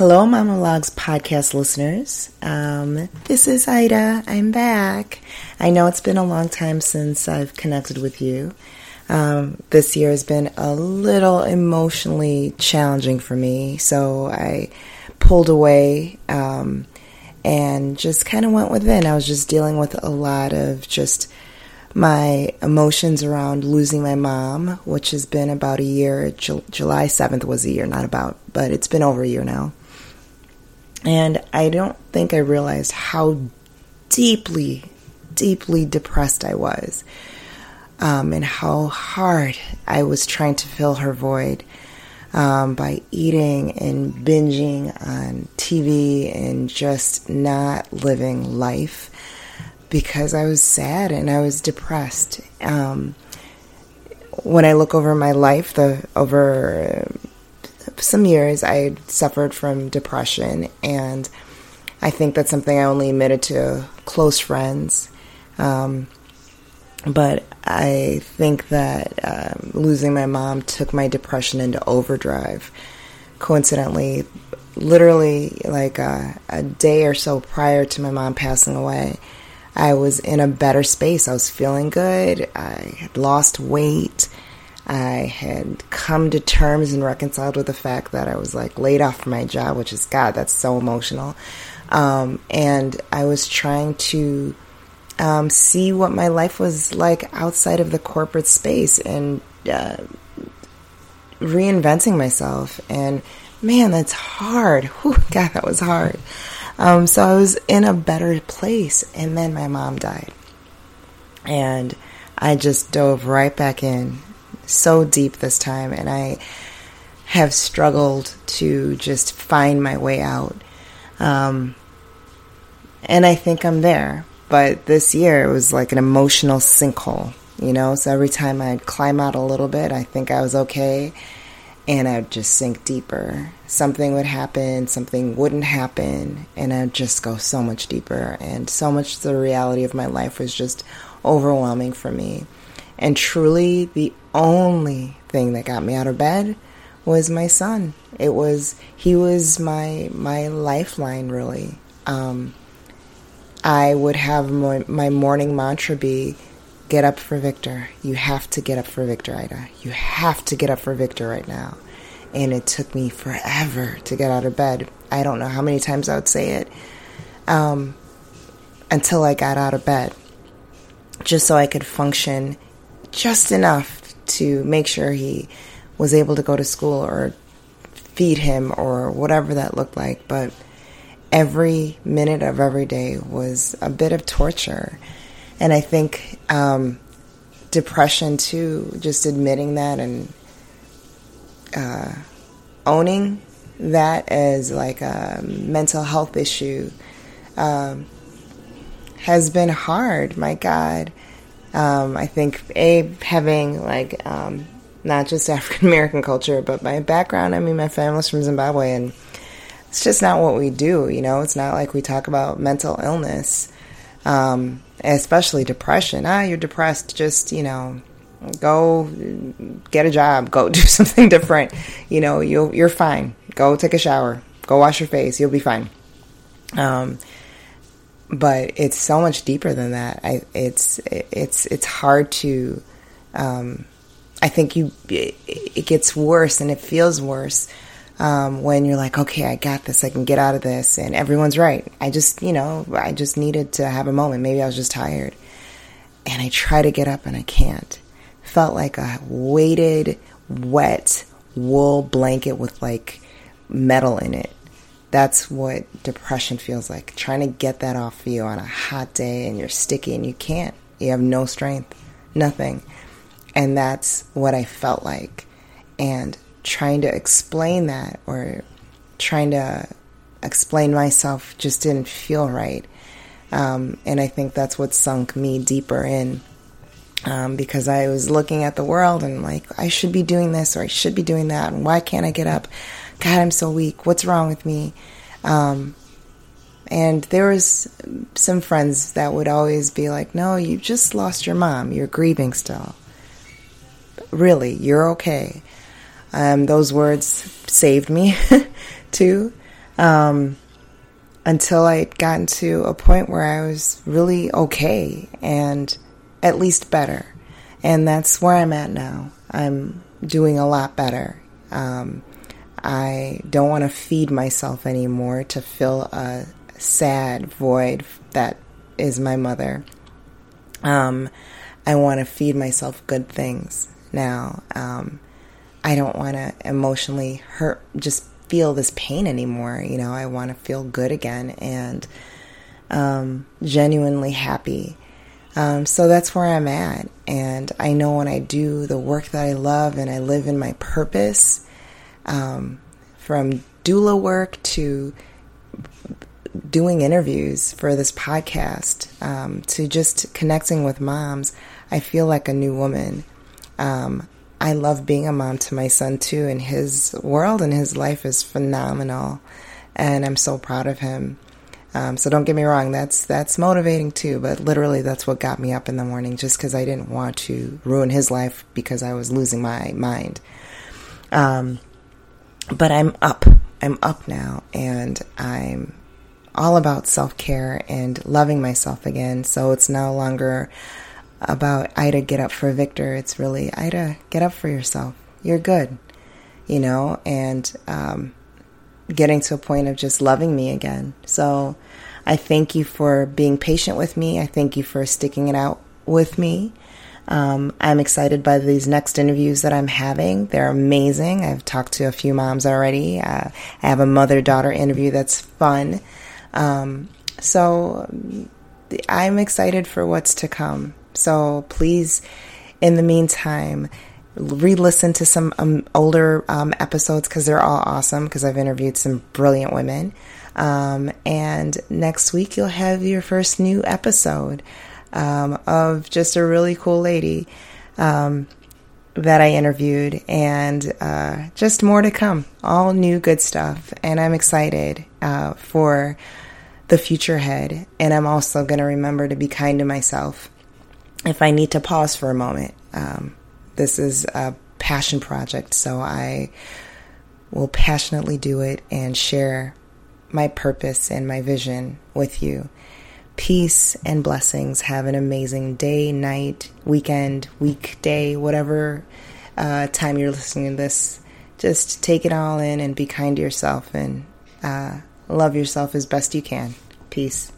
Hello, Mama Logs podcast listeners. Um, this is Ida. I'm back. I know it's been a long time since I've connected with you. Um, this year has been a little emotionally challenging for me, so I pulled away um, and just kind of went within. I was just dealing with a lot of just my emotions around losing my mom, which has been about a year. July 7th was a year, not about, but it's been over a year now. And I don't think I realized how deeply, deeply depressed I was. Um, and how hard I was trying to fill her void um, by eating and binging on TV and just not living life because I was sad and I was depressed. Um, when I look over my life, the over some years, I suffered from depression, and I think that's something I only admitted to close friends. Um, but I think that um, losing my mom took my depression into overdrive. Coincidentally, literally like a, a day or so prior to my mom passing away, I was in a better space. I was feeling good. I had lost weight. I had come to terms and reconciled with the fact that I was like laid off from my job, which is God, that's so emotional. Um, and I was trying to um, see what my life was like outside of the corporate space and uh, reinventing myself. And man, that's hard. Whew, God, that was hard. Um, so I was in a better place, and then my mom died. And I just dove right back in, so deep this time, and I have struggled to just find my way out. Um, and I think I'm there. But this year it was like an emotional sinkhole, you know? So every time I'd climb out a little bit, I think I was okay and I'd just sink deeper. Something would happen, something wouldn't happen, and I'd just go so much deeper. And so much the reality of my life was just overwhelming for me. And truly, the only thing that got me out of bed was my son. It was he was my my lifeline, really. Um, I would have my, my morning mantra be Get up for Victor. You have to get up for Victor, Ida. You have to get up for Victor right now. And it took me forever to get out of bed. I don't know how many times I would say it um, until I got out of bed, just so I could function just enough to make sure he was able to go to school or feed him or whatever that looked like. But every minute of every day was a bit of torture. And I think um, depression too, just admitting that and uh, owning that as like a mental health issue um, has been hard. My God. Um, I think a having like um, not just African American culture, but my background. I mean, my family's from Zimbabwe, and it's just not what we do. You know, it's not like we talk about mental illness. Um, especially depression. Ah, you're depressed. Just, you know, go get a job, go do something different. You know, you you're fine. Go take a shower, go wash your face, you'll be fine. Um, but it's so much deeper than that. I, it's it's it's hard to. Um, I think you it, it gets worse and it feels worse um, when you're like, okay, I got this, I can get out of this, and everyone's right. I just, you know, I just needed to have a moment. Maybe I was just tired. And I try to get up and I can't. Felt like a weighted, wet wool blanket with like metal in it. That's what depression feels like. Trying to get that off of you on a hot day and you're sticky and you can't. You have no strength, nothing. And that's what I felt like. And trying to explain that or trying to explain myself just didn't feel right. Um, and I think that's what sunk me deeper in um, because I was looking at the world and like, I should be doing this or I should be doing that. And why can't I get up? God, I'm so weak. What's wrong with me? Um, and there was some friends that would always be like, no, you just lost your mom. You're grieving still. Really, you're okay. Um, those words saved me too. Um, until I would gotten to a point where I was really okay and at least better. And that's where I'm at now. I'm doing a lot better. Um, I don't want to feed myself anymore to fill a sad void that is my mother. Um, I want to feed myself good things now. Um, I don't want to emotionally hurt, just feel this pain anymore. You know, I want to feel good again and um, genuinely happy. Um, so that's where I'm at. And I know when I do the work that I love and I live in my purpose, um, from doula work to doing interviews for this podcast um, to just connecting with moms, I feel like a new woman. Um, I love being a mom to my son too, and his world and his life is phenomenal, and I'm so proud of him. Um, so don't get me wrong, that's that's motivating too. But literally, that's what got me up in the morning, just because I didn't want to ruin his life because I was losing my mind. Um, but I'm up. I'm up now, and I'm all about self care and loving myself again. So it's no longer about Ida get up for Victor. It's really Ida get up for yourself. You're good, you know, and um, getting to a point of just loving me again. So I thank you for being patient with me. I thank you for sticking it out with me. Um, I'm excited by these next interviews that I'm having. They're amazing. I've talked to a few moms already. Uh, I have a mother daughter interview that's fun. Um, so I'm excited for what's to come. So please, in the meantime, re-listen to some um, older um, episodes because they're all awesome because I've interviewed some brilliant women. Um, and next week you'll have your first new episode um, of just a really cool lady um, that I interviewed, and uh, just more to come. All new good stuff, and I'm excited uh, for the future ahead. And I'm also going to remember to be kind to myself if I need to pause for a moment. Um, this is a passion project, so I will passionately do it and share my purpose and my vision with you. Peace and blessings. Have an amazing day, night, weekend, weekday, whatever uh, time you're listening to this. Just take it all in and be kind to yourself and uh, love yourself as best you can. Peace.